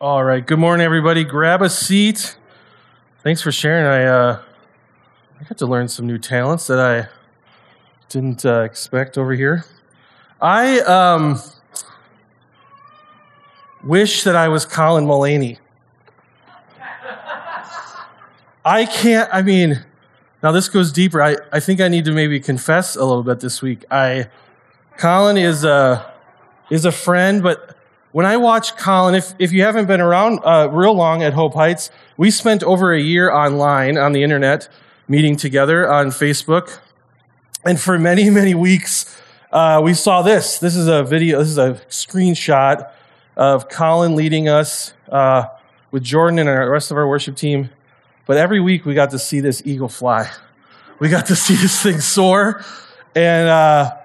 All right. Good morning, everybody. Grab a seat. Thanks for sharing. I uh, I got to learn some new talents that I didn't uh, expect over here. I um, wish that I was Colin Mullaney. I can't. I mean, now this goes deeper. I, I think I need to maybe confess a little bit this week. I Colin is a is a friend, but when I watch Colin, if, if you haven't been around uh, real long at Hope Heights, we spent over a year online on the internet meeting together on Facebook. And for many, many weeks, uh, we saw this. This is a video, this is a screenshot of Colin leading us uh, with Jordan and the rest of our worship team. But every week we got to see this eagle fly. We got to see this thing soar. And uh,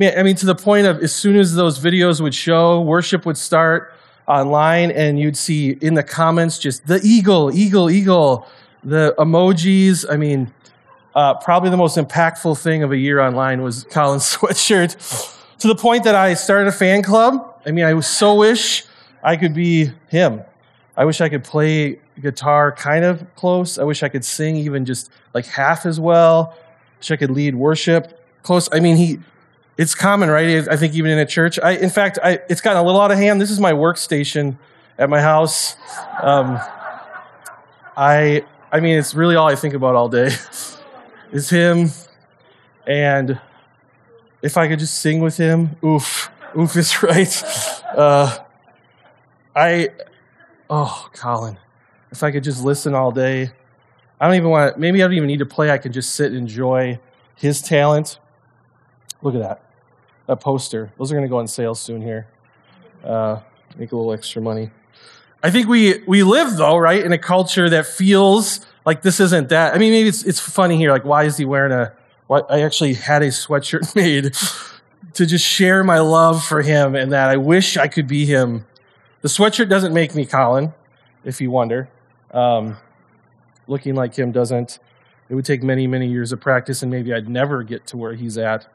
I mean, to the point of as soon as those videos would show, worship would start online, and you'd see in the comments just the eagle, eagle, eagle, the emojis. I mean, uh, probably the most impactful thing of a year online was Colin's sweatshirt. to the point that I started a fan club. I mean, I so wish I could be him. I wish I could play guitar kind of close. I wish I could sing even just like half as well. I wish I could lead worship close. I mean, he it's common, right? I think even in a church. I, in fact, I, it's gotten a little out of hand. This is my workstation at my house. Um, I, I mean, it's really all I think about all day is him. And if I could just sing with him, oof, oof is right. Uh, I, oh, Colin, if I could just listen all day. I don't even want maybe I don't even need to play. I can just sit and enjoy his talent. Look at that a poster. Those are going to go on sale soon here. Uh, make a little extra money. I think we we live though, right, in a culture that feels like this isn't that. I mean, maybe it's it's funny here. Like, why is he wearing a? Why, I actually had a sweatshirt made to just share my love for him and that I wish I could be him. The sweatshirt doesn't make me Colin, if you wonder. Um, looking like him doesn't. It would take many, many years of practice, and maybe I'd never get to where he's at.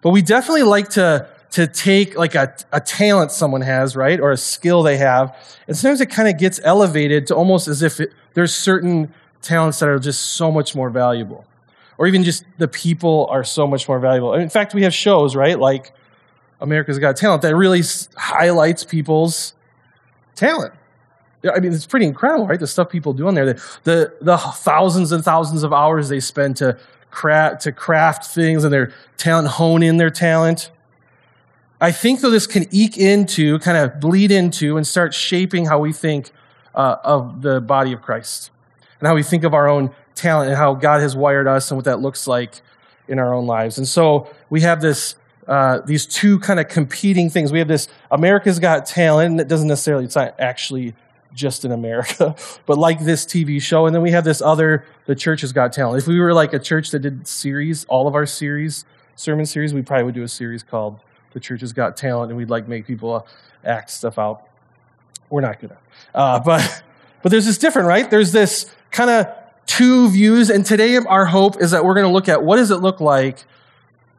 But we definitely like to, to take like a, a talent someone has, right? Or a skill they have. And sometimes it kind of gets elevated to almost as if it, there's certain talents that are just so much more valuable. Or even just the people are so much more valuable. In fact, we have shows, right? Like America's Got Talent that really highlights people's talent. I mean, it's pretty incredible, right? The stuff people do on there, the, the, the thousands and thousands of hours they spend to craft, to craft things and their talent, hone in their talent. I think though this can eke into, kind of bleed into, and start shaping how we think uh, of the body of Christ and how we think of our own talent and how God has wired us and what that looks like in our own lives. And so we have this, uh, these two kind of competing things. We have this America's Got Talent, and it doesn't necessarily, it's not actually just in America, but like this TV show. And then we have this other, the church has got talent. If we were like a church that did series, all of our series, sermon series, we probably would do a series called The Church Has Got Talent, and we'd like make people uh, act stuff out. We're not gonna. Uh, but, but there's this different, right? There's this kind of two views. And today our hope is that we're going to look at what does it look like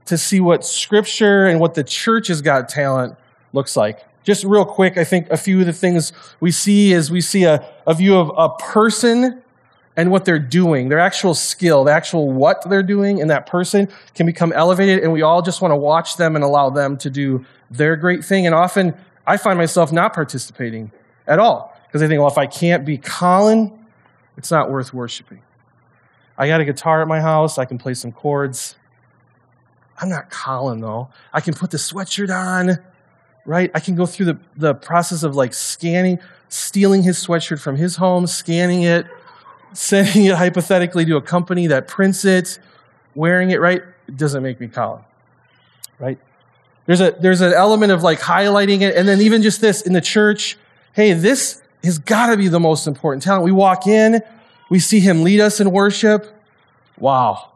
to see what scripture and what the church has got talent looks like. Just real quick, I think a few of the things we see is we see a, a view of a person and what they're doing, their actual skill, the actual what they're doing, and that person can become elevated, and we all just want to watch them and allow them to do their great thing. And often I find myself not participating at all because I think, well, if I can't be Colin, it's not worth worshiping. I got a guitar at my house, I can play some chords. I'm not Colin, though. I can put the sweatshirt on right? I can go through the, the process of like scanning, stealing his sweatshirt from his home, scanning it, sending it hypothetically to a company that prints it, wearing it, right? It doesn't make me Colin, right? There's, a, there's an element of like highlighting it. And then even just this in the church, hey, this has got to be the most important talent. We walk in, we see him lead us in worship. Wow.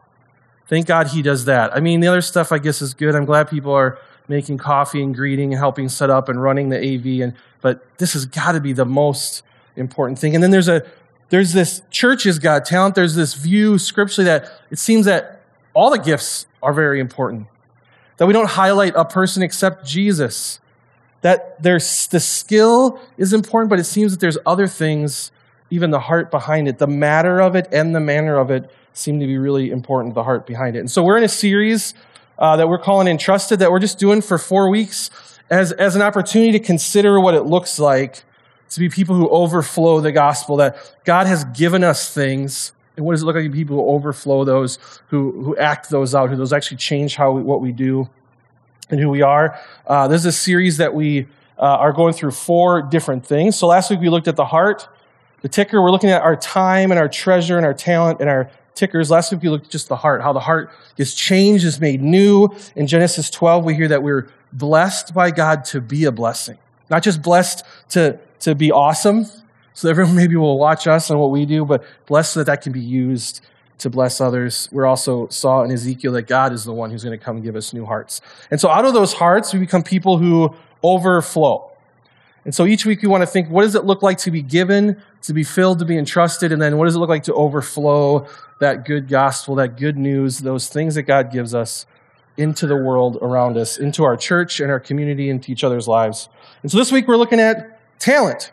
Thank God he does that. I mean, the other stuff I guess is good. I'm glad people are making coffee and greeting and helping set up and running the AV. And but this has got to be the most important thing. And then there's a there's this church has got talent. There's this view scripturally that it seems that all the gifts are very important. That we don't highlight a person except Jesus. that there's the skill is important, but it seems that there's other things, even the heart behind it, the matter of it and the manner of it seem to be really important, the heart behind it. And so we're in a series uh, that we're calling Entrusted that we're just doing for four weeks as, as an opportunity to consider what it looks like to be people who overflow the gospel, that God has given us things. And what does it look like to be people who overflow those, who, who act those out, who those actually change how we, what we do and who we are? Uh, this is a series that we uh, are going through four different things. So last week we looked at the heart, the ticker. We're looking at our time and our treasure and our talent and our tickers. Last week we looked at just the heart, how the heart is changed, is made new. In Genesis 12, we hear that we're blessed by God to be a blessing. Not just blessed to, to be awesome, so everyone maybe will watch us and what we do, but blessed so that that can be used to bless others. We also saw in Ezekiel that God is the one who's going to come and give us new hearts. And so out of those hearts, we become people who overflow. And so each week we want to think what does it look like to be given, to be filled, to be entrusted, and then what does it look like to overflow that good gospel, that good news, those things that God gives us into the world around us, into our church and our community, into each other's lives. And so this week we're looking at talent.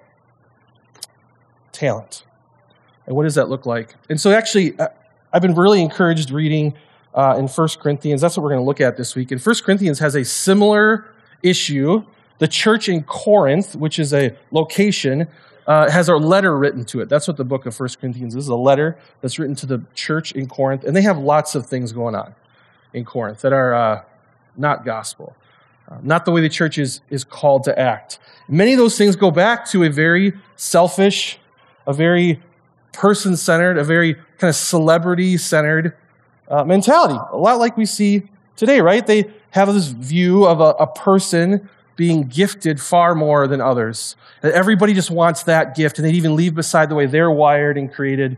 Talent. And what does that look like? And so actually, I've been really encouraged reading uh, in 1 Corinthians. That's what we're going to look at this week. And 1 Corinthians has a similar issue the church in Corinth, which is a location, uh, has a letter written to it. That's what the book of First Corinthians is a letter that's written to the church in Corinth. And they have lots of things going on in Corinth that are uh, not gospel, uh, not the way the church is, is called to act. Many of those things go back to a very selfish, a very person centered, a very kind of celebrity centered uh, mentality. A lot like we see today, right? They have this view of a, a person being gifted far more than others. That everybody just wants that gift, and they'd even leave beside the way they're wired and created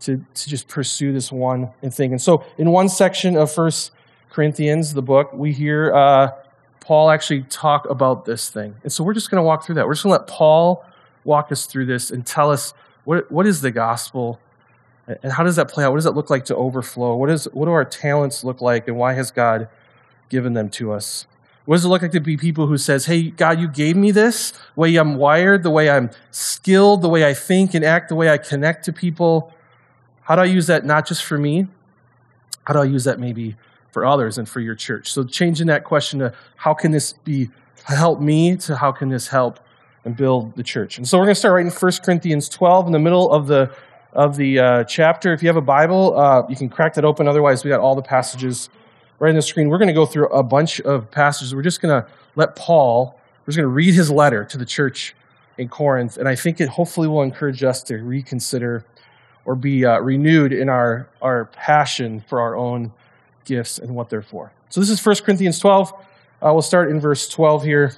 to, to just pursue this one thing. And so, in one section of First Corinthians, the book, we hear uh, Paul actually talk about this thing. And so, we're just going to walk through that. We're just going to let Paul walk us through this and tell us what, what is the gospel and how does that play out? What does it look like to overflow? What, is, what do our talents look like, and why has God given them to us? What does it look like to be people who says, "Hey, God, you gave me this way I'm wired, the way I'm skilled, the way I think and act, the way I connect to people. How do I use that not just for me? How do I use that maybe for others and for your church?" So changing that question to how can this be help me to how can this help and build the church. And so we're going to start right in 1 Corinthians 12 in the middle of the of the uh, chapter. If you have a Bible, uh, you can crack that open. Otherwise, we got all the passages right on the screen. We're going to go through a bunch of passages. We're just going to let Paul, we're just going to read his letter to the church in Corinth, and I think it hopefully will encourage us to reconsider or be uh, renewed in our, our passion for our own gifts and what they're for. So this is 1 Corinthians 12. Uh, we'll start in verse 12 here.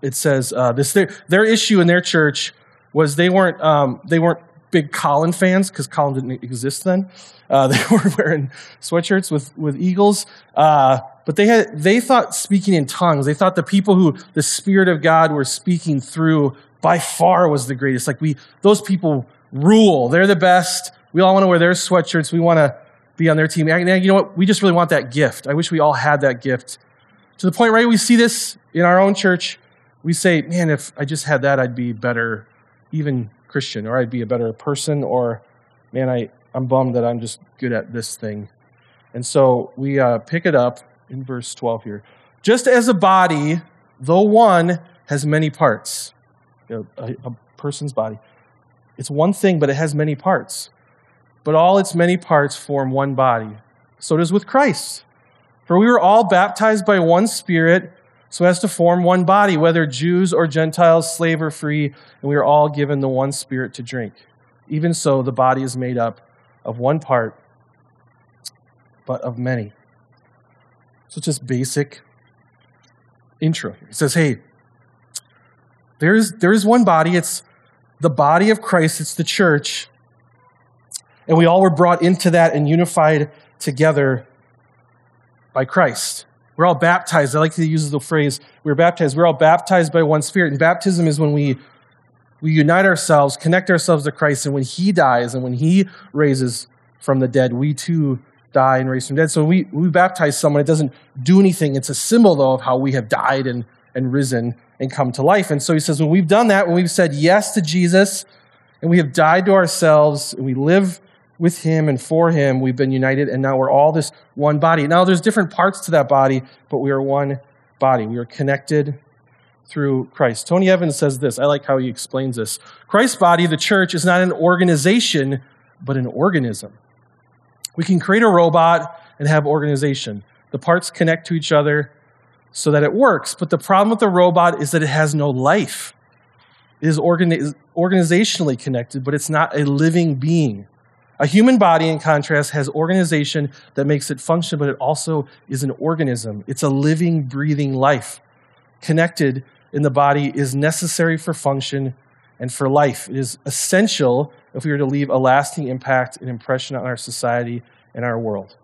It says uh, this their, their issue in their church was they weren't um, they weren't big Colin fans because Colin didn't exist then. Uh, they were wearing sweatshirts with with eagles, uh, but they had they thought speaking in tongues. They thought the people who the Spirit of God were speaking through by far was the greatest. Like we, those people rule. They're the best. We all want to wear their sweatshirts. We want to be on their team. And you know what? We just really want that gift. I wish we all had that gift. To the point, right? We see this in our own church. We say, man, if I just had that, I'd be better, even Christian, or I'd be a better person, or man, I, I'm bummed that I'm just good at this thing. And so we uh, pick it up in verse 12 here. Just as a body, though one, has many parts, you know, a, a person's body, it's one thing, but it has many parts. But all its many parts form one body. So it is with Christ. For we were all baptized by one Spirit so as to form one body, whether Jews or Gentiles, slave or free, and we are all given the one spirit to drink. Even so, the body is made up of one part, but of many. So just basic intro. It says, hey, there's, there is one body. It's the body of Christ. It's the church. And we all were brought into that and unified together by Christ. We're all baptized. I like to use the phrase, we're baptized. We're all baptized by one Spirit. And baptism is when we, we unite ourselves, connect ourselves to Christ, and when He dies and when He raises from the dead, we too die and raise from dead. So we, we baptize someone. It doesn't do anything. It's a symbol, though, of how we have died and, and risen and come to life. And so he says, when we've done that, when we've said yes to Jesus, and we have died to ourselves, and we live with him and for him, we've been united, and now we're all this one body. Now, there's different parts to that body, but we are one body. We are connected through Christ. Tony Evans says this. I like how he explains this. Christ's body, the church, is not an organization, but an organism. We can create a robot and have organization. The parts connect to each other so that it works. But the problem with the robot is that it has no life. It is organi- organizationally connected, but it's not a living being. A human body, in contrast, has organization that makes it function, but it also is an organism. It's a living, breathing life. Connected in the body is necessary for function and for life. It is essential if we are to leave a lasting impact and impression on our society and our world.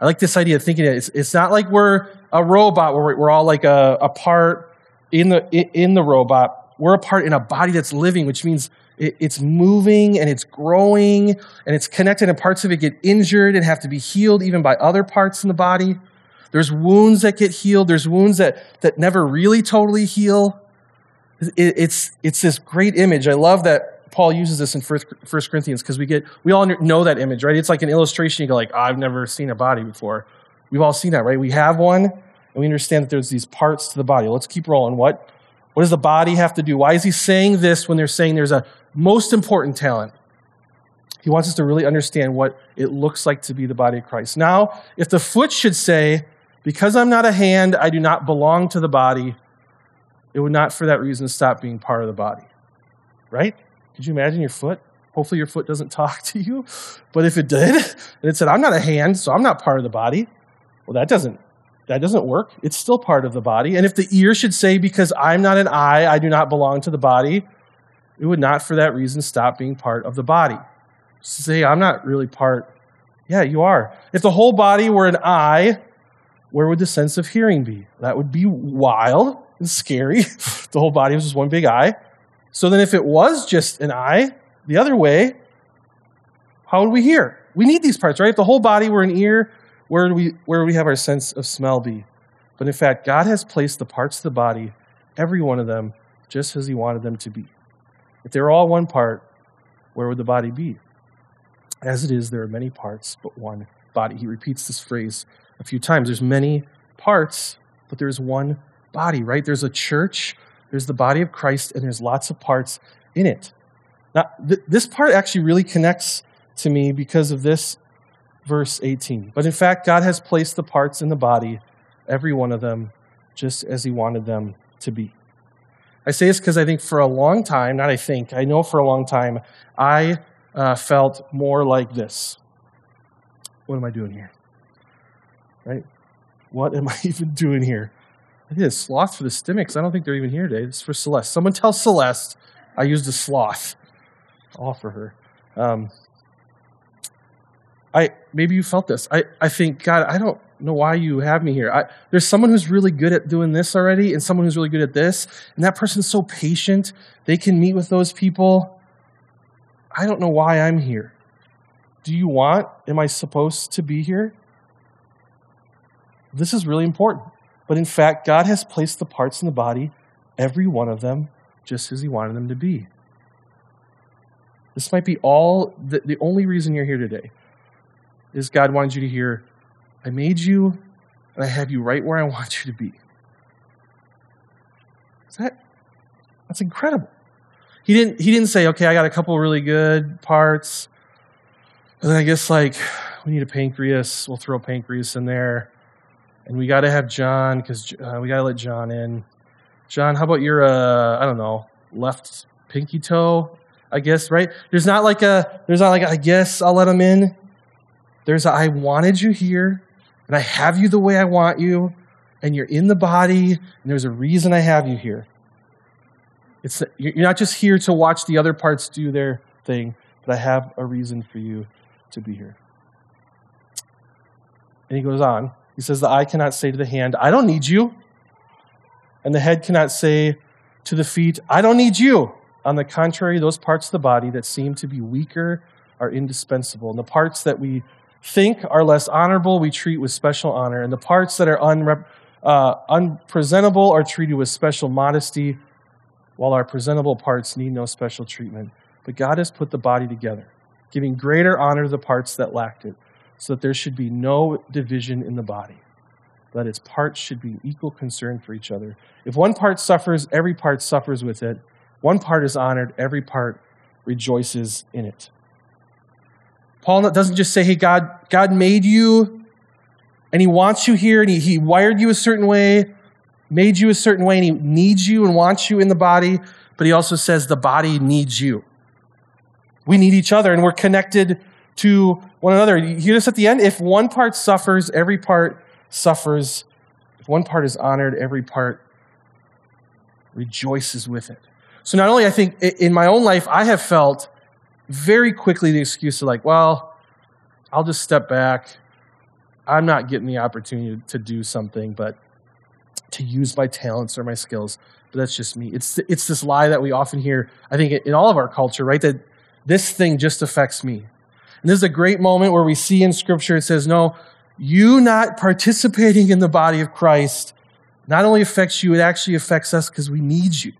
I like this idea of thinking it. It's, it's not like we're a robot where we're all like a, a part in the, in the robot. We're a part in a body that's living, which means it's moving and it's growing and it's connected, and parts of it get injured and have to be healed even by other parts in the body. There's wounds that get healed. There's wounds that, that never really totally heal. It, it's, it's this great image. I love that Paul uses this in First Corinthians because we get we all know that image, right? It's like an illustration. You go like, oh, I've never seen a body before. We've all seen that, right? We have one, and we understand that there's these parts to the body. Let's keep rolling. What what does the body have to do? Why is he saying this when they're saying there's a most important talent? He wants us to really understand what it looks like to be the body of Christ. Now, if the foot should say, because I'm not a hand, I do not belong to the body, it would not for that reason stop being part of the body. Right? Could you imagine your foot? Hopefully, your foot doesn't talk to you. But if it did, and it said, I'm not a hand, so I'm not part of the body, well, that doesn't. That doesn't work. It's still part of the body. And if the ear should say, Because I'm not an eye, I do not belong to the body, it would not for that reason stop being part of the body. Say, I'm not really part. Yeah, you are. If the whole body were an eye, where would the sense of hearing be? That would be wild and scary. the whole body was just one big eye. So then, if it was just an eye, the other way, how would we hear? We need these parts, right? If the whole body were an ear, where do we where we have our sense of smell be? But in fact, God has placed the parts of the body, every one of them, just as He wanted them to be. If they were all one part, where would the body be? As it is, there are many parts, but one body. He repeats this phrase a few times. There's many parts, but there's one body, right? There's a church, there's the body of Christ, and there's lots of parts in it. Now, th- this part actually really connects to me because of this verse 18. But in fact, God has placed the parts in the body, every one of them, just as He wanted them to be. I say this because I think for a long time, not I think, I know for a long time, I uh, felt more like this. What am I doing here? Right? What am I even doing here? I did a sloth for the Stimmicks. I don't think they're even here today. This is for Celeste. Someone tell Celeste I used a sloth. I'll offer her. Um, I maybe you felt this. I, I think, God, I don't know why you have me here. I, there's someone who's really good at doing this already, and someone who's really good at this, and that person's so patient. They can meet with those people. I don't know why I'm here. Do you want? Am I supposed to be here? This is really important. But in fact, God has placed the parts in the body, every one of them, just as He wanted them to be. This might be all the, the only reason you're here today is God wanted you to hear, I made you and I have you right where I want you to be. Is that that's incredible. He didn't he didn't say, okay, I got a couple really good parts. And then I guess like we need a pancreas, we'll throw pancreas in there. And we got to have John because uh, we got to let John in. John, how about your, uh, I don't know, left pinky toe? I guess right. There's not like a. There's not like a, I guess I'll let him in. There's a, I wanted you here, and I have you the way I want you, and you're in the body, and there's a reason I have you here. It's you're not just here to watch the other parts do their thing, but I have a reason for you to be here. And he goes on. He says, The eye cannot say to the hand, I don't need you. And the head cannot say to the feet, I don't need you. On the contrary, those parts of the body that seem to be weaker are indispensable. And the parts that we think are less honorable, we treat with special honor. And the parts that are unrep- uh, unpresentable are treated with special modesty, while our presentable parts need no special treatment. But God has put the body together, giving greater honor to the parts that lacked it, so that there should be no division in the body, that its parts should be equal concern for each other. If one part suffers, every part suffers with it. One part is honored, every part rejoices in it. Paul doesn't just say, hey, God, God made you and he wants you here and he, he wired you a certain way made you a certain way and he needs you and wants you in the body, but he also says the body needs you. We need each other and we're connected to one another. You hear this at the end? If one part suffers, every part suffers. If one part is honored, every part rejoices with it. So not only I think in my own life, I have felt very quickly the excuse of like, well, I'll just step back. I'm not getting the opportunity to do something, but to use my talents or my skills. But that's just me. It's it's this lie that we often hear. I think in all of our culture, right? That this thing just affects me. And this is a great moment where we see in Scripture it says, "No, you not participating in the body of Christ not only affects you, it actually affects us because we need you.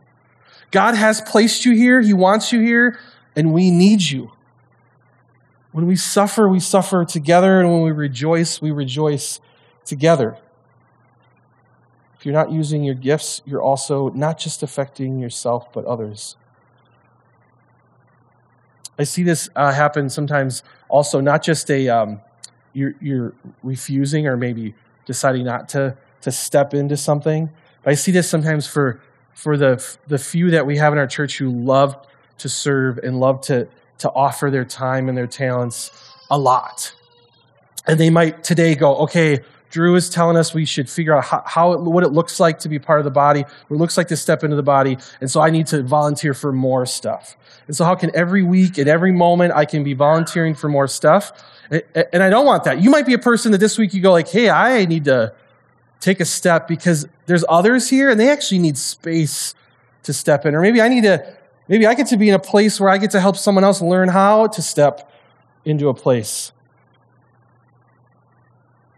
God has placed you here. He wants you here, and we need you." When we suffer, we suffer together, and when we rejoice, we rejoice together. If you're not using your gifts, you're also not just affecting yourself, but others. I see this uh, happen sometimes also, not just a, um, you're, you're refusing or maybe deciding not to, to step into something. But I see this sometimes for, for the, the few that we have in our church who love to serve and love to, to offer their time and their talents a lot. And they might today go, okay, Drew is telling us we should figure out how, how it, what it looks like to be part of the body, what it looks like to step into the body. And so I need to volunteer for more stuff. And so, how can every week, and every moment, I can be volunteering for more stuff? And I don't want that. You might be a person that this week you go like, "Hey, I need to take a step because there's others here, and they actually need space to step in." Or maybe I need to, maybe I get to be in a place where I get to help someone else learn how to step into a place.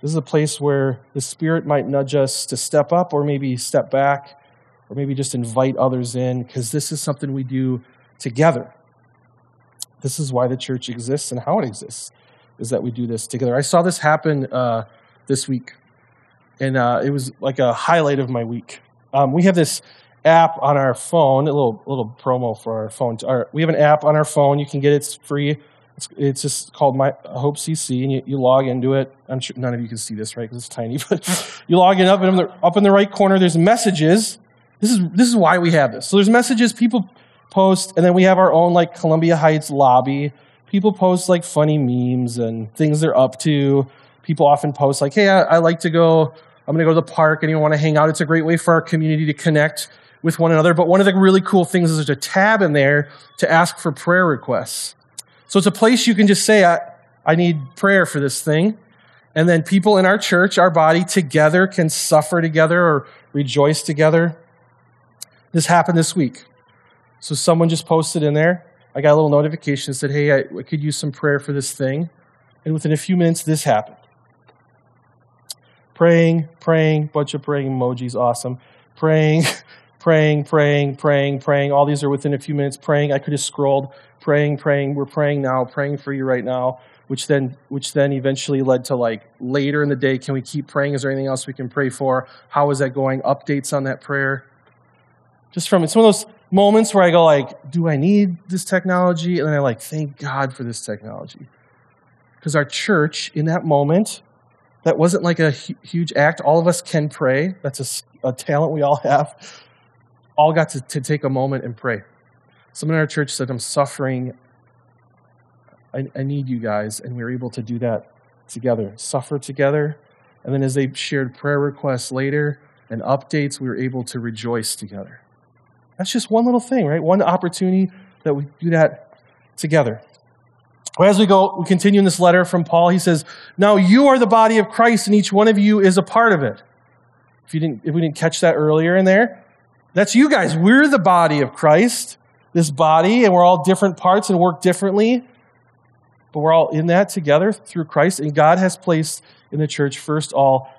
This is a place where the Spirit might nudge us to step up or maybe step back or maybe just invite others in because this is something we do together. This is why the church exists and how it exists, is that we do this together. I saw this happen uh, this week, and uh, it was like a highlight of my week. Um, we have this app on our phone, a little little promo for our phone. Our, we have an app on our phone. You can get it, it's free. It's, it's just called My Hope CC, and you, you, log into it. I'm sure none of you can see this, right? Because it's tiny, but you log in up in the up in the right corner. There's messages. This is this is why we have this. So there's messages people post, and then we have our own like Columbia Heights lobby. People post like funny memes and things they're up to. People often post like, "Hey, I, I like to go. I'm going to go to the park. Anyone want to hang out?" It's a great way for our community to connect with one another. But one of the really cool things is there's a tab in there to ask for prayer requests. So it's a place you can just say, I, I need prayer for this thing. And then people in our church, our body together can suffer together or rejoice together. This happened this week. So someone just posted in there. I got a little notification that said, hey, I, I could use some prayer for this thing. And within a few minutes, this happened. Praying, praying, bunch of praying emojis, awesome. Praying, praying, praying, praying, praying. All these are within a few minutes. Praying. I could have scrolled praying, praying. We're praying now, praying for you right now. Which then, which then eventually led to like later in the day. Can we keep praying? Is there anything else we can pray for? How is that going? Updates on that prayer. Just from it's one of those moments where I go like, do I need this technology? And then I like, thank God for this technology, because our church in that moment, that wasn't like a huge act. All of us can pray. That's a, a talent we all have. All got to, to take a moment and pray. Someone in our church said, I'm suffering. I, I need you guys. And we were able to do that together, suffer together. And then as they shared prayer requests later and updates, we were able to rejoice together. That's just one little thing, right? One opportunity that we do that together. Well, as we go, we continue in this letter from Paul. He says, Now you are the body of Christ, and each one of you is a part of it. If, you didn't, if we didn't catch that earlier in there, that's you guys. We're the body of Christ this body, and we're all different parts and work differently, but we're all in that together through Christ. And God has placed in the church, first all,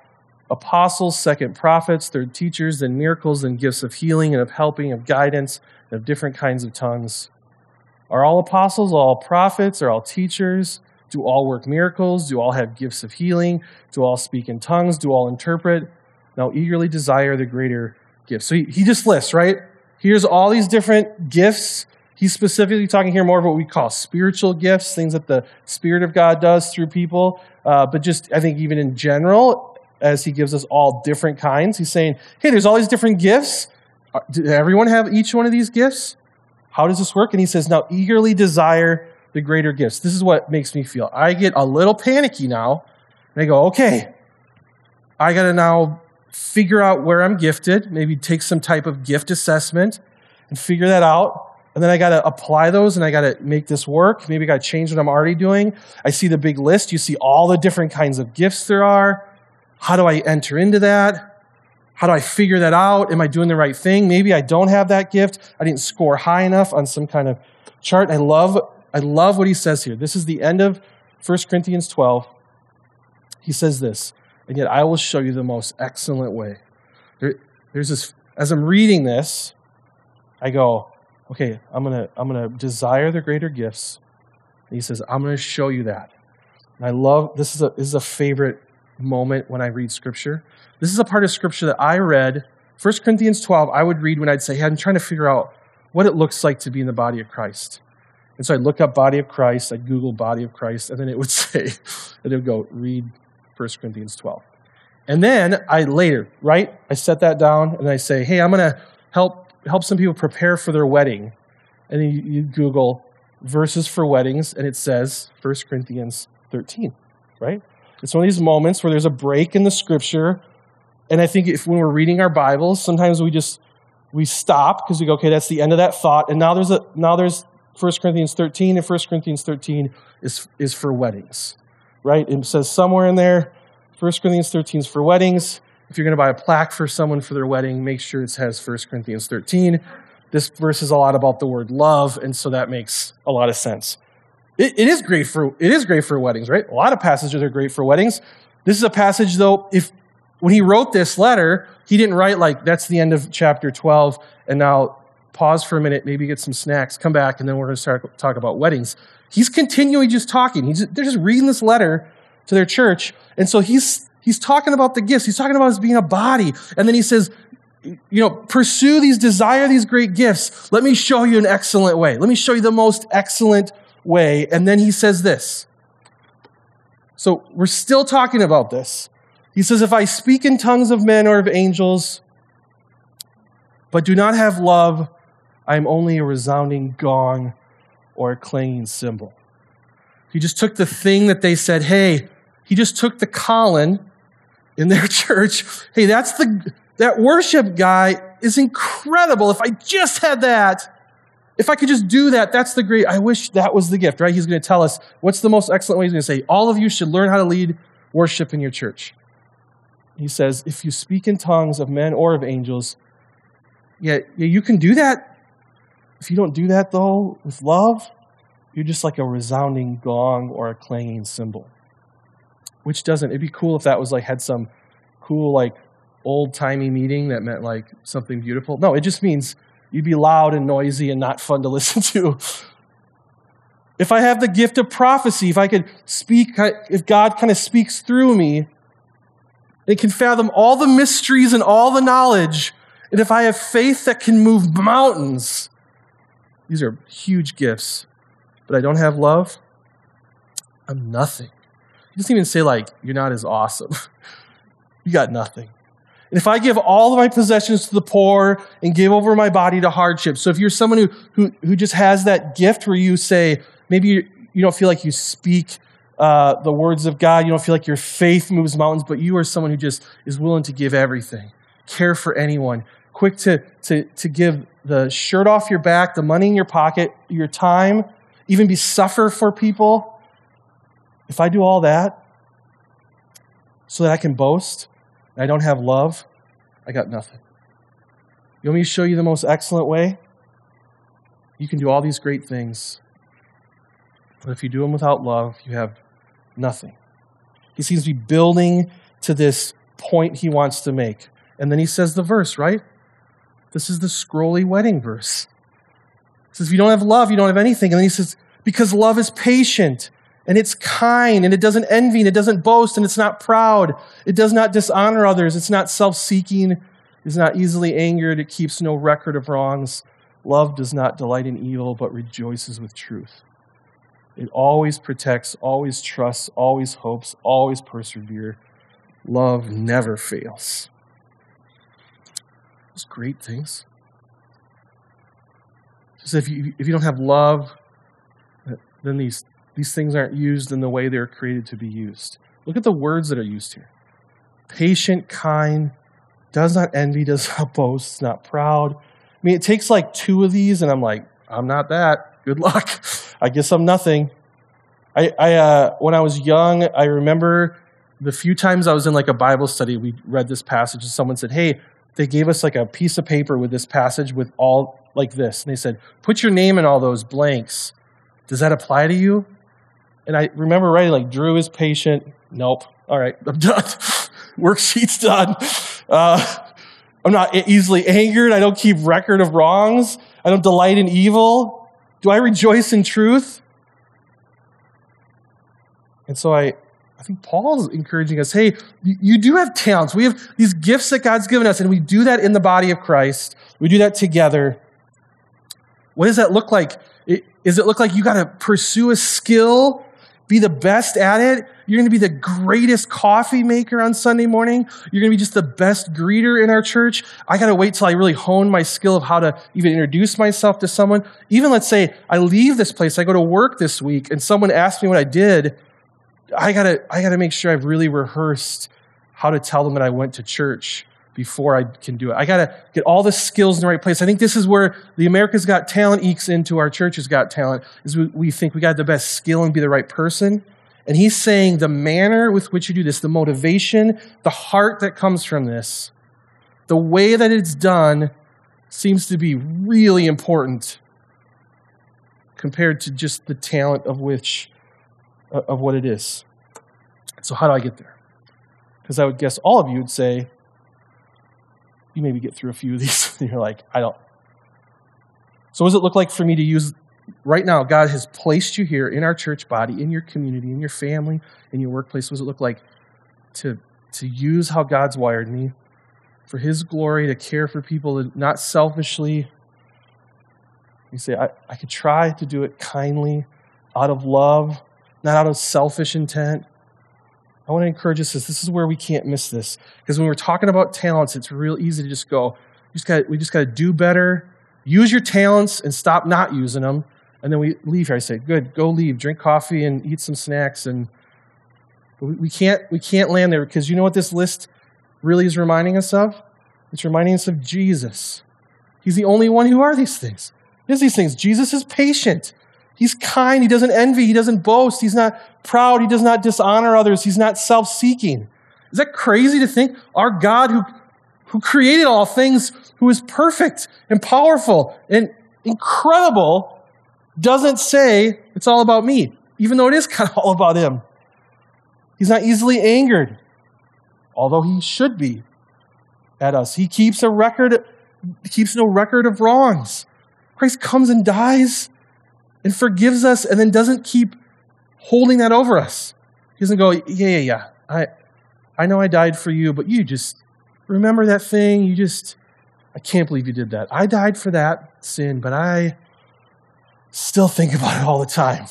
apostles, second prophets, third teachers, then miracles, then gifts of healing and of helping, of guidance, and of different kinds of tongues. Are all apostles, all prophets, are all teachers? Do all work miracles? Do all have gifts of healing? Do all speak in tongues? Do all interpret? Now eagerly desire the greater gifts. So he, he just lists, right? Here's all these different gifts. He's specifically talking here more of what we call spiritual gifts, things that the Spirit of God does through people. Uh, but just, I think, even in general, as he gives us all different kinds, he's saying, hey, there's all these different gifts. Uh, Does everyone have each one of these gifts? How does this work? And he says, now eagerly desire the greater gifts. This is what makes me feel. I get a little panicky now. And I go, okay, I got to now figure out where I'm gifted, maybe take some type of gift assessment and figure that out. And then I got to apply those and I got to make this work. Maybe I got to change what I'm already doing. I see the big list. You see all the different kinds of gifts there are. How do I enter into that? How do I figure that out? Am I doing the right thing? Maybe I don't have that gift. I didn't score high enough on some kind of chart. I love, I love what he says here. This is the end of 1 Corinthians 12. He says this, and yet I will show you the most excellent way. There, there's this, as I'm reading this, I go, okay, I'm gonna, I'm gonna desire the greater gifts. And he says, I'm gonna show you that. And I love this is a this is a favorite moment when I read scripture. This is a part of scripture that I read, 1 Corinthians 12, I would read when I'd say, hey, I'm trying to figure out what it looks like to be in the body of Christ. And so I'd look up body of Christ, I'd Google body of Christ, and then it would say, and it would go, read 1 Corinthians 12. And then I later, right? I set that down and I say, hey, I'm going to help help some people prepare for their wedding. And then you, you Google verses for weddings, and it says 1 Corinthians 13, right? It's one of these moments where there's a break in the scripture. And I think if when we're reading our Bibles, sometimes we just we stop because we go, okay, that's the end of that thought. And now there's a now there's 1 Corinthians 13, and 1 Corinthians 13 is, is for weddings, right? It says somewhere in there, 1 Corinthians 13 is for weddings. If you're going to buy a plaque for someone for their wedding, make sure it has 1 Corinthians 13. This verse is a lot about the word love, and so that makes a lot of sense. It, it is great for it is great for weddings, right? A lot of passages are great for weddings. This is a passage, though, if when he wrote this letter, he didn't write like that's the end of chapter 12, and now pause for a minute, maybe get some snacks, come back, and then we're going to start talk about weddings. He's continually just talking. He's, they're just reading this letter to their church, and so he's he's talking about the gifts. He's talking about us being a body, and then he says, you know, pursue these, desire these great gifts. Let me show you an excellent way. Let me show you the most excellent way. And then he says this. So we're still talking about this. He says, If I speak in tongues of men or of angels, but do not have love, I am only a resounding gong or a clanging cymbal. He just took the thing that they said, hey, he just took the Colin in their church. Hey, that's the that worship guy is incredible. If I just had that, if I could just do that, that's the great. I wish that was the gift, right? He's going to tell us what's the most excellent way. He's going to say, all of you should learn how to lead worship in your church. He says, if you speak in tongues of men or of angels, yeah, yeah, you can do that. If you don't do that, though, with love, you're just like a resounding gong or a clanging cymbal. Which doesn't, it'd be cool if that was like, had some cool, like, old timey meaning that meant like something beautiful. No, it just means you'd be loud and noisy and not fun to listen to. If I have the gift of prophecy, if I could speak, if God kind of speaks through me, it can fathom all the mysteries and all the knowledge, and if I have faith that can move mountains, these are huge gifts, but I don't have love, I'm nothing. He doesn't even say, like, you're not as awesome. you got nothing. And if I give all of my possessions to the poor and give over my body to hardship, so if you're someone who, who, who just has that gift where you say, maybe you, you don't feel like you speak uh, the words of God, you don't feel like your faith moves mountains, but you are someone who just is willing to give everything, care for anyone, quick to, to, to give the shirt off your back, the money in your pocket, your time, even be suffer for people. If I do all that so that I can boast, and I don't have love, I got nothing. You want me to show you the most excellent way? You can do all these great things, but if you do them without love, you have nothing. He seems to be building to this point he wants to make. And then he says the verse, right? This is the scrolly wedding verse. He says, if you don't have love, you don't have anything. And then he says, because love is patient and it's kind and it doesn't envy and it doesn't boast and it's not proud. It does not dishonor others. It's not self seeking. It's not easily angered. It keeps no record of wrongs. Love does not delight in evil, but rejoices with truth. It always protects, always trusts, always hopes, always perseveres. Love never fails. Those great things. Just if you if you don't have love, then these these things aren't used in the way they're created to be used. Look at the words that are used here. Patient, kind, does not envy, does not boast, not proud. I mean, it takes like two of these, and I'm like, I'm not that. Good luck. I guess I'm nothing. I, I uh, when I was young, I remember the few times I was in like a Bible study, we read this passage, and someone said, "Hey, they gave us like a piece of paper with this passage with all like this," and they said, "Put your name in all those blanks." Does that apply to you? And I remember writing like, "Drew is patient." Nope. All right, I'm done. Worksheet's done. Uh, I'm not easily angered. I don't keep record of wrongs. I don't delight in evil. Do I rejoice in truth? And so I, I think Paul's encouraging us hey, you do have talents. We have these gifts that God's given us, and we do that in the body of Christ. We do that together. What does that look like? Does it look like you got to pursue a skill be the best at it. You're going to be the greatest coffee maker on Sunday morning. You're going to be just the best greeter in our church. I got to wait till I really hone my skill of how to even introduce myself to someone. Even let's say I leave this place, I go to work this week, and someone asks me what I did. I got to I got to make sure I've really rehearsed how to tell them that I went to church before I can do it. I got to get all the skills in the right place. I think this is where the America's Got Talent ekes into our church's Got Talent, is we, we think we got the best skill and be the right person. And he's saying the manner with which you do this, the motivation, the heart that comes from this, the way that it's done seems to be really important compared to just the talent of which of what it is. So how do I get there? Because I would guess all of you would say, you maybe get through a few of these and you're like, I don't. So, what does it look like for me to use right now? God has placed you here in our church body, in your community, in your family, in your workplace. What does it look like to, to use how God's wired me for His glory, to care for people, not selfishly? You say, I, I could try to do it kindly, out of love, not out of selfish intent. I want to encourage us this. This is where we can't miss this. Because when we're talking about talents, it's real easy to just go, we just got to do better, use your talents and stop not using them. And then we leave here. I say, good, go leave, drink coffee and eat some snacks. And we can't, we can't land there because you know what this list really is reminding us of? It's reminding us of Jesus. He's the only one who are these things. He these things. Jesus is patient. He's kind. He doesn't envy. He doesn't boast. He's not proud. He does not dishonor others. He's not self seeking. Is that crazy to think? Our God, who, who created all things, who is perfect and powerful and incredible, doesn't say it's all about me, even though it is kind of all about Him. He's not easily angered, although He should be at us. He keeps a record, keeps no record of wrongs. Christ comes and dies and forgives us and then doesn't keep holding that over us. He doesn't go, yeah, yeah, yeah. I, I know I died for you, but you just remember that thing. You just, I can't believe you did that. I died for that sin, but I still think about it all the time.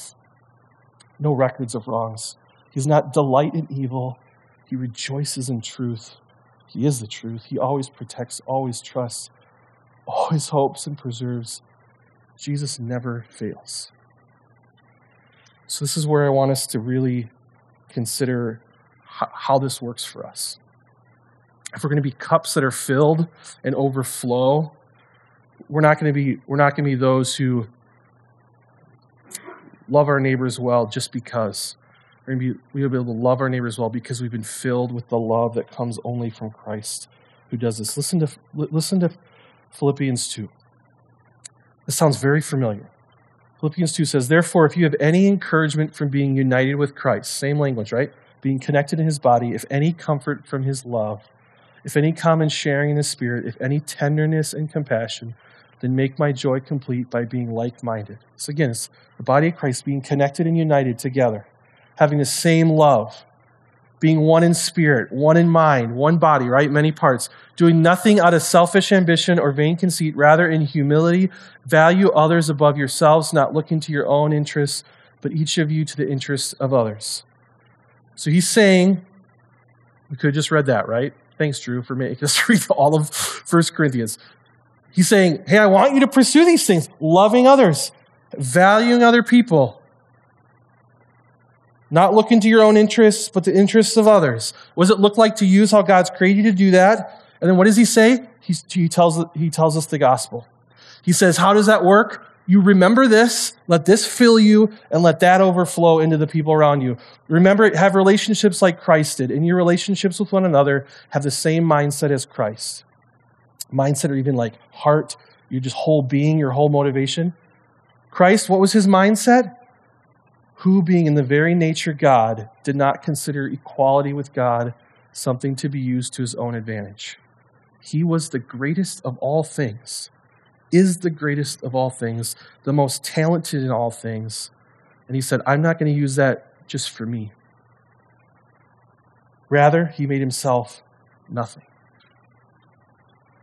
No records of wrongs. He does not delight in evil. He rejoices in truth. He is the truth. He always protects, always trusts, always hopes and preserves. Jesus never fails. So, this is where I want us to really consider how this works for us. If we're going to be cups that are filled and overflow, we're not going to be, we're not going to be those who love our neighbors well just because. We're going to be, we'll be able to love our neighbors well because we've been filled with the love that comes only from Christ who does this. Listen to, listen to Philippians 2. This sounds very familiar. Philippians 2 says, Therefore, if you have any encouragement from being united with Christ, same language, right? being connected in his body, if any comfort from his love, if any common sharing in his spirit, if any tenderness and compassion, then make my joy complete by being like minded. So again, it's the body of Christ being connected and united together, having the same love, being one in spirit, one in mind, one body, right? Many parts. Doing nothing out of selfish ambition or vain conceit, rather in humility, value others above yourselves, not looking to your own interests, but each of you to the interests of others. So he's saying, we could have just read that, right? Thanks, Drew, for making us read all of 1 Corinthians. He's saying, hey, I want you to pursue these things, loving others, valuing other people, not looking to your own interests, but the interests of others. What does it look like to use how God's created you to do that? And then what does he say? He, he, tells, he tells us the gospel. He says, How does that work? You remember this, let this fill you, and let that overflow into the people around you. Remember, have relationships like Christ did. In your relationships with one another, have the same mindset as Christ. Mindset or even like heart, your just whole being, your whole motivation. Christ, what was his mindset? Who, being in the very nature God, did not consider equality with God something to be used to his own advantage. He was the greatest of all things is the greatest of all things, the most talented in all things. And he said, I'm not going to use that just for me. Rather, he made himself nothing.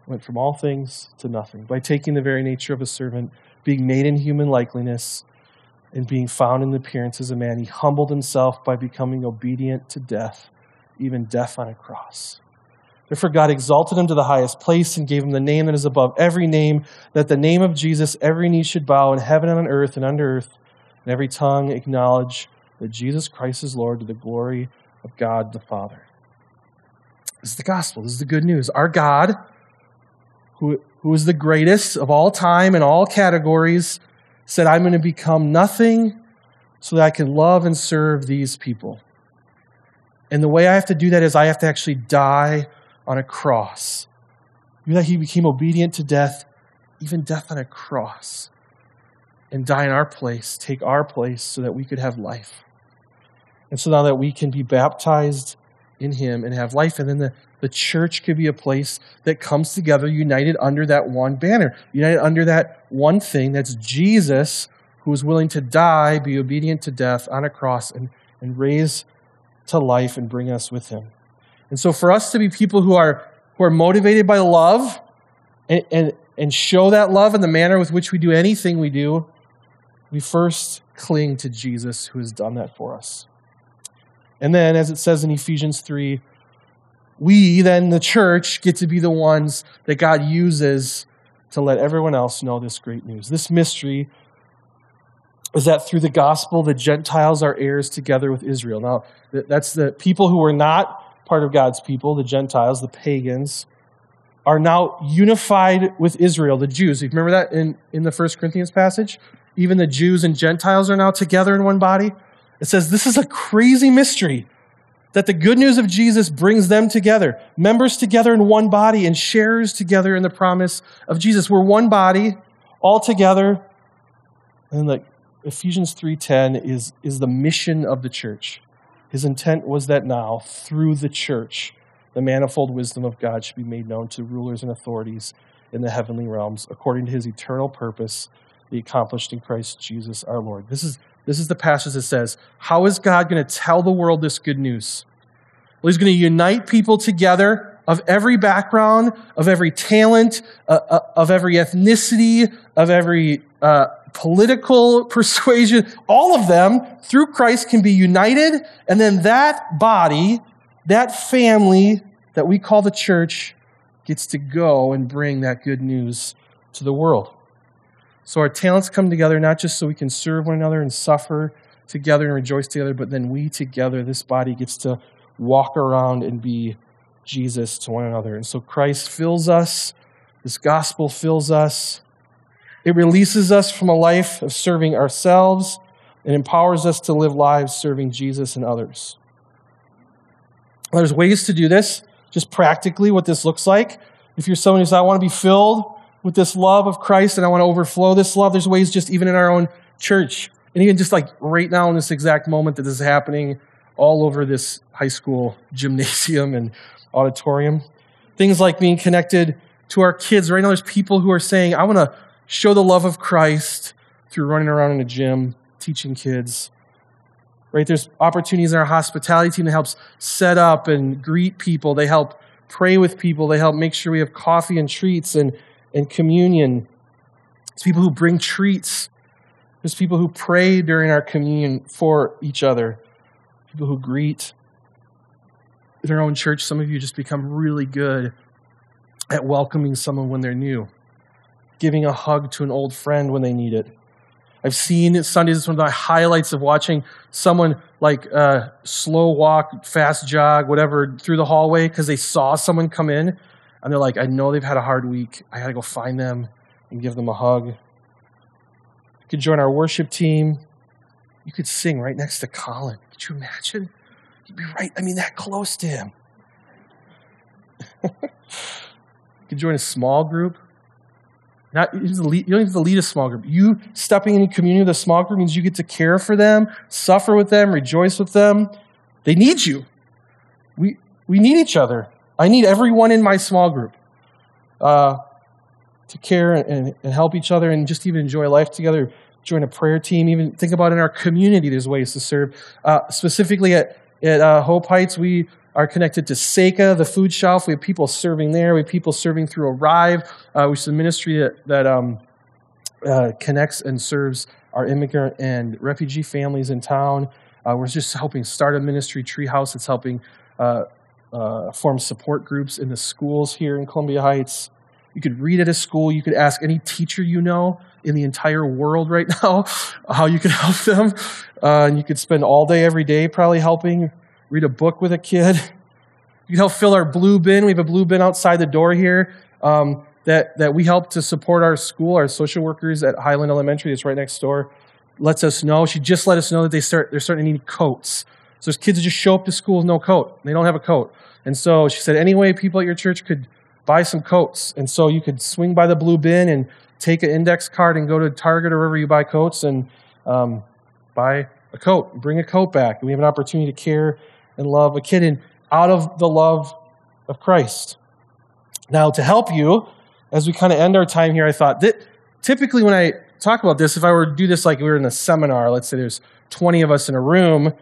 Went from all things to nothing by taking the very nature of a servant, being made in human likeness, and being found in the appearance as a man. He humbled himself by becoming obedient to death, even death on a cross. Therefore, God exalted him to the highest place and gave him the name that is above every name, that the name of Jesus every knee should bow in heaven and on earth and under earth, and every tongue acknowledge that Jesus Christ is Lord to the glory of God the Father. This is the gospel. This is the good news. Our God, who, who is the greatest of all time in all categories, said, I'm going to become nothing so that I can love and serve these people. And the way I have to do that is I have to actually die on a cross. You know that he became obedient to death, even death on a cross, and die in our place, take our place so that we could have life. And so now that we can be baptized in him and have life, and then the, the church could be a place that comes together united under that one banner, united under that one thing that's Jesus who was willing to die, be obedient to death on a cross, and, and raise to life and bring us with him. And so for us to be people who are, who are motivated by love and, and, and show that love in the manner with which we do anything we do, we first cling to Jesus who has done that for us. And then, as it says in Ephesians 3, we, then the church, get to be the ones that God uses to let everyone else know this great news. This mystery is that through the gospel, the Gentiles are heirs together with Israel. Now, that's the people who were not part of God's people, the Gentiles, the pagans, are now unified with Israel, the Jews. You remember that in, in the First Corinthians passage? Even the Jews and Gentiles are now together in one body. It says this is a crazy mystery that the good news of Jesus brings them together, members together in one body and sharers together in the promise of Jesus. We're one body, all together. And like Ephesians 3:10 is, is the mission of the church. His intent was that now, through the church, the manifold wisdom of God should be made known to rulers and authorities in the heavenly realms, according to his eternal purpose, the accomplished in Christ Jesus our Lord. This is, this is the passage that says, How is God going to tell the world this good news? Well, he's going to unite people together of every background, of every talent, uh, uh, of every ethnicity, of every uh, political persuasion, all of them through Christ can be united. And then that body, that family that we call the church, gets to go and bring that good news to the world. So our talents come together not just so we can serve one another and suffer together and rejoice together, but then we together, this body gets to walk around and be Jesus to one another. And so Christ fills us, this gospel fills us, it releases us from a life of serving ourselves and empowers us to live lives serving Jesus and others. There's ways to do this, just practically what this looks like. If you're someone who says, I want to be filled with this love of Christ and I want to overflow this love, there's ways just even in our own church. And even just like right now in this exact moment that this is happening all over this high school gymnasium and auditorium. Things like being connected to our kids. Right now, there's people who are saying, I want to show the love of Christ through running around in a gym, teaching kids. Right? There's opportunities in our hospitality team that helps set up and greet people. They help pray with people. They help make sure we have coffee and treats and, and communion. It's people who bring treats. There's people who pray during our communion for each other. People who greet. Our own church, some of you just become really good at welcoming someone when they're new, giving a hug to an old friend when they need it. I've seen Sundays, it's one of the highlights of watching someone like uh, slow walk, fast jog, whatever, through the hallway because they saw someone come in and they're like, I know they've had a hard week. I got to go find them and give them a hug. You could join our worship team. You could sing right next to Colin. Could you imagine? You'd be right, I mean, that close to him. you could join a small group. Not, you don't even have to lead a small group. You stepping in community with a small group means you get to care for them, suffer with them, rejoice with them. They need you. We, we need each other. I need everyone in my small group uh, to care and, and help each other and just even enjoy life together. Join a prayer team. Even think about in our community, there's ways to serve. Uh, specifically at, at uh, Hope Heights, we are connected to SACA, the food shelf. We have people serving there. We have people serving through Arrive, uh, which is a ministry that, that um, uh, connects and serves our immigrant and refugee families in town. Uh, we're just helping start a ministry, Treehouse. It's helping uh, uh, form support groups in the schools here in Columbia Heights. You could read at a school. You could ask any teacher you know in the entire world right now how you can help them. Uh, and you could spend all day, every day, probably helping read a book with a kid. You can help fill our blue bin. We have a blue bin outside the door here um, that, that we help to support our school. Our social workers at Highland Elementary, that's right next door, lets us know. She just let us know that they start, they're starting to need coats. So there's kids just show up to school with no coat. They don't have a coat. And so she said, anyway, people at your church could buy some coats. And so you could swing by the blue bin and take an index card and go to Target or wherever you buy coats and um, buy a coat. Bring a coat back. And we have an opportunity to care and love a kid in, out of the love of Christ. Now, to help you, as we kind of end our time here, I thought that typically when I talk about this, if I were to do this like we were in a seminar, let's say there's 20 of us in a room,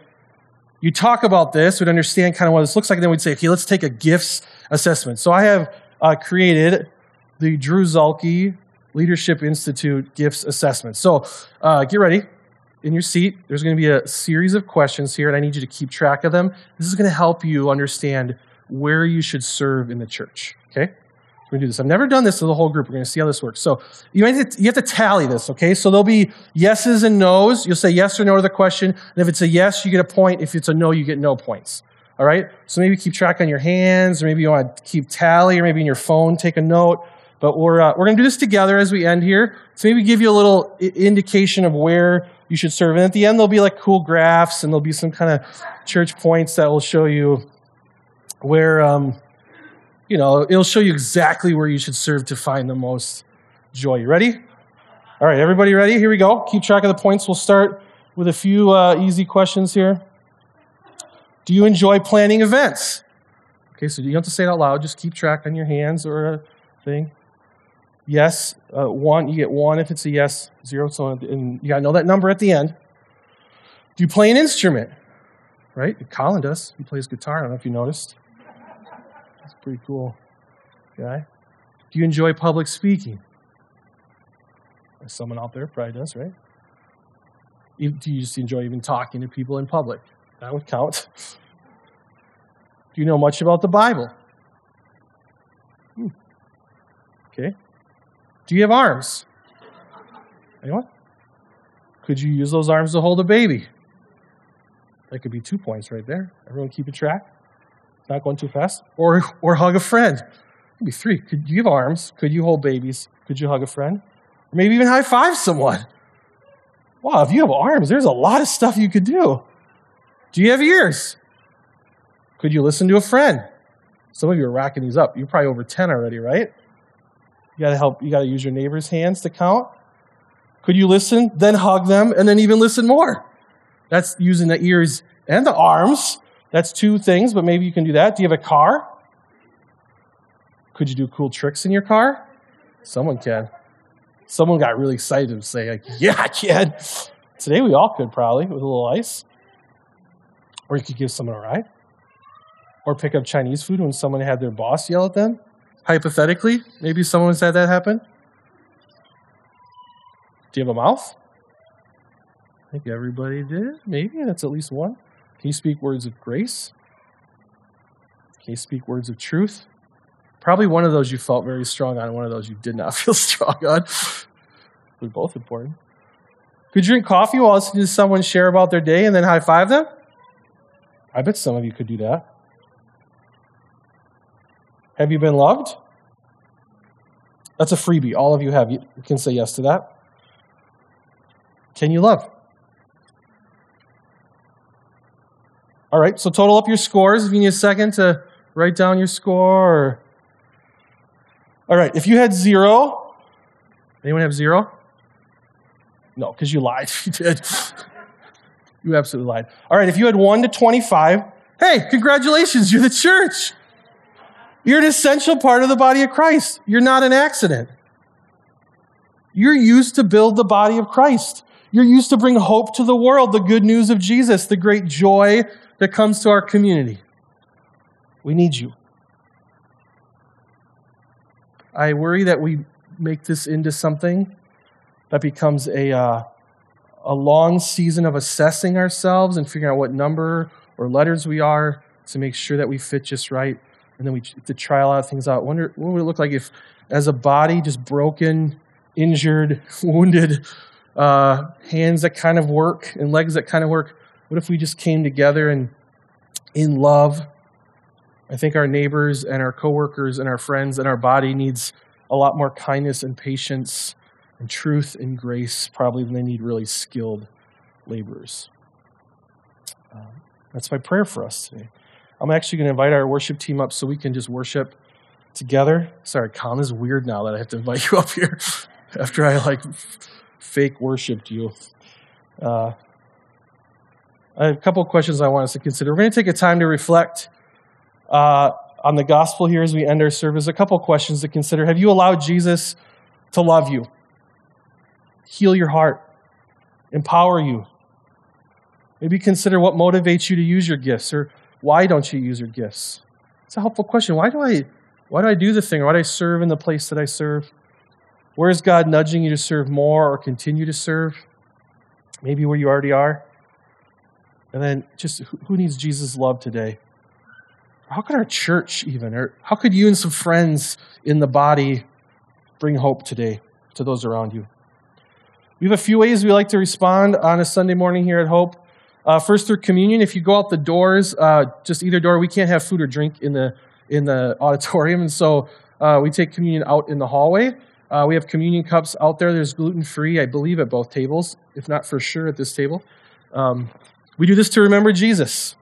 you talk about this, we'd understand kind of what this looks like, and then we'd say, okay, let's take a gifts assessment. So I have uh, created the Drew Zalke Leadership Institute Gifts Assessment. So uh, get ready in your seat, there's going to be a series of questions here, and I need you to keep track of them. This is going to help you understand where you should serve in the church. Okay? To do this. I've never done this to the whole group. We're going to see how this works. So you have, to, you have to tally this, okay? So there'll be yeses and nos. You'll say yes or no to the question. And if it's a yes, you get a point. If it's a no, you get no points. All right? So maybe keep track on your hands, or maybe you want to keep tally, or maybe in your phone, take a note. But we're, uh, we're going to do this together as we end here. So maybe give you a little indication of where you should serve. And at the end, there'll be like cool graphs and there'll be some kind of church points that will show you where, um, you know, it'll show you exactly where you should serve to find the most joy. You ready? All right, everybody ready? Here we go. Keep track of the points. We'll start with a few uh, easy questions here. Do you enjoy planning events? Okay, so you don't have to say it out loud. Just keep track on your hands or a thing. Yes, uh, one, you get one if it's a yes, zero, so and you got to know that number at the end. Do you play an instrument? Right? Colin does. He plays guitar. I don't know if you noticed. Pretty cool guy. Do you enjoy public speaking? There's someone out there probably does, right? Do you just enjoy even talking to people in public? That would count. Do you know much about the Bible? Hmm. Okay. Do you have arms? Anyone? Could you use those arms to hold a baby? That could be two points right there. Everyone keep a track. Not going too fast. Or, or hug a friend. Maybe three. Could you have arms? Could you hold babies? Could you hug a friend? Or maybe even high five someone. Wow, if you have arms, there's a lot of stuff you could do. Do you have ears? Could you listen to a friend? Some of you are racking these up. You're probably over 10 already, right? You got to help, you got to use your neighbor's hands to count. Could you listen, then hug them, and then even listen more? That's using the ears and the arms. That's two things, but maybe you can do that. Do you have a car? Could you do cool tricks in your car? Someone can. Someone got really excited to say, like, yeah, I can. Today we all could probably with a little ice. Or you could give someone a ride. Or pick up Chinese food when someone had their boss yell at them. Hypothetically, maybe someone's had that happen. Do you have a mouth? I think everybody did. Maybe that's at least one. Can you speak words of grace? Can you speak words of truth? Probably one of those you felt very strong on, one of those you did not feel strong on. They're both important. Could you drink coffee while listening to someone share about their day and then high five them? I bet some of you could do that. Have you been loved? That's a freebie. All of you have. You can say yes to that. Can you love? All right, so total up your scores. If you need a second to write down your score. All right, if you had zero, anyone have zero? No, because you lied. you did. you absolutely lied. All right, if you had one to 25, hey, congratulations, you're the church. You're an essential part of the body of Christ. You're not an accident. You're used to build the body of Christ. You're used to bring hope to the world, the good news of Jesus, the great joy that comes to our community. We need you. I worry that we make this into something that becomes a, uh, a long season of assessing ourselves and figuring out what number or letters we are to make sure that we fit just right. And then we to try a lot of things out. Wonder what would it look like if, as a body, just broken, injured, wounded, uh, hands that kind of work and legs that kind of work. What if we just came together and in love? I think our neighbors and our coworkers and our friends and our body needs a lot more kindness and patience and truth and grace probably than they need really skilled laborers. Um, that's my prayer for us today. I'm actually going to invite our worship team up so we can just worship together. Sorry, Colin, is weird now that I have to invite you up here after I like fake worshipped you. Uh, a couple questions I want us to consider. We're going to take a time to reflect uh, on the gospel here as we end our service. A couple questions to consider. Have you allowed Jesus to love you, heal your heart, empower you? Maybe consider what motivates you to use your gifts, or why don't you use your gifts? It's a helpful question. Why do I, why do I do the thing, why do I serve in the place that I serve? Where is God nudging you to serve more or continue to serve? Maybe where you already are. And then just who needs Jesus' love today? How could our church even, or how could you and some friends in the body bring hope today to those around you? We have a few ways we like to respond on a Sunday morning here at Hope. Uh, first, through communion. If you go out the doors, uh, just either door, we can't have food or drink in the in the auditorium, and so uh, we take communion out in the hallway. Uh, we have communion cups out there. There's gluten free, I believe, at both tables, if not for sure at this table. Um, we do this to remember Jesus,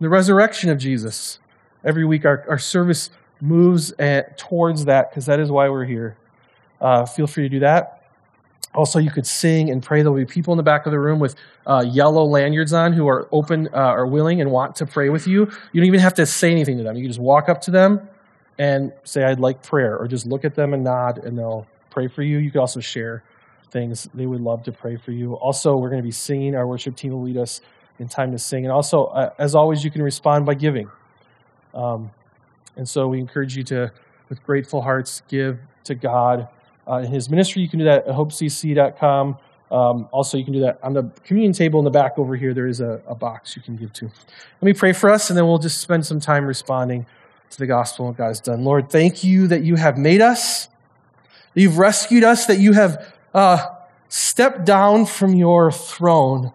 the resurrection of Jesus. Every week, our, our service moves at, towards that because that is why we're here. Uh, feel free to do that. Also, you could sing and pray. There'll be people in the back of the room with uh, yellow lanyards on who are open, uh, are willing, and want to pray with you. You don't even have to say anything to them. You can just walk up to them and say, I'd like prayer, or just look at them and nod, and they'll pray for you. You can also share things. They would love to pray for you. Also, we're going to be singing. Our worship team will lead us in time to sing. And also, uh, as always, you can respond by giving. Um, and so we encourage you to, with grateful hearts, give to God uh, in His ministry. You can do that at hopecc.com. Um, also, you can do that on the communion table in the back over here. There is a, a box you can give to. Let me pray for us, and then we'll just spend some time responding to the gospel and God has done. Lord, thank you that you have made us, that you've rescued us, that you have uh, stepped down from your throne,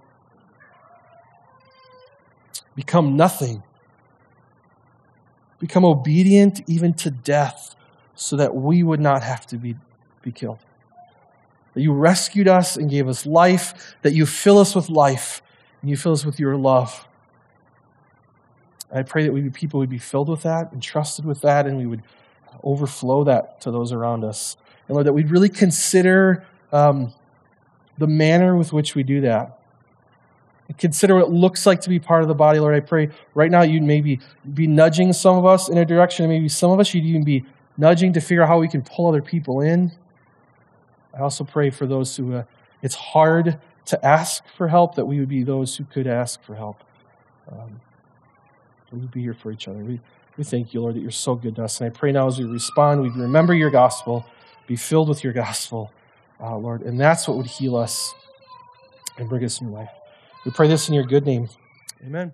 become nothing, become obedient even to death, so that we would not have to be, be killed. That you rescued us and gave us life, that you fill us with life, and you fill us with your love. I pray that we people would be filled with that, entrusted with that, and we would overflow that to those around us. And Lord, that we'd really consider um, the manner with which we do that. Consider what it looks like to be part of the body, Lord. I pray right now you'd maybe be nudging some of us in a direction, maybe some of us you'd even be nudging to figure out how we can pull other people in. I also pray for those who uh, it's hard to ask for help, that we would be those who could ask for help. Um, we would be here for each other. We, we thank you, Lord, that you're so good to us. And I pray now as we respond, we remember your gospel, be filled with your gospel, uh, Lord. And that's what would heal us and bring us new life. We pray this in your good name. Amen.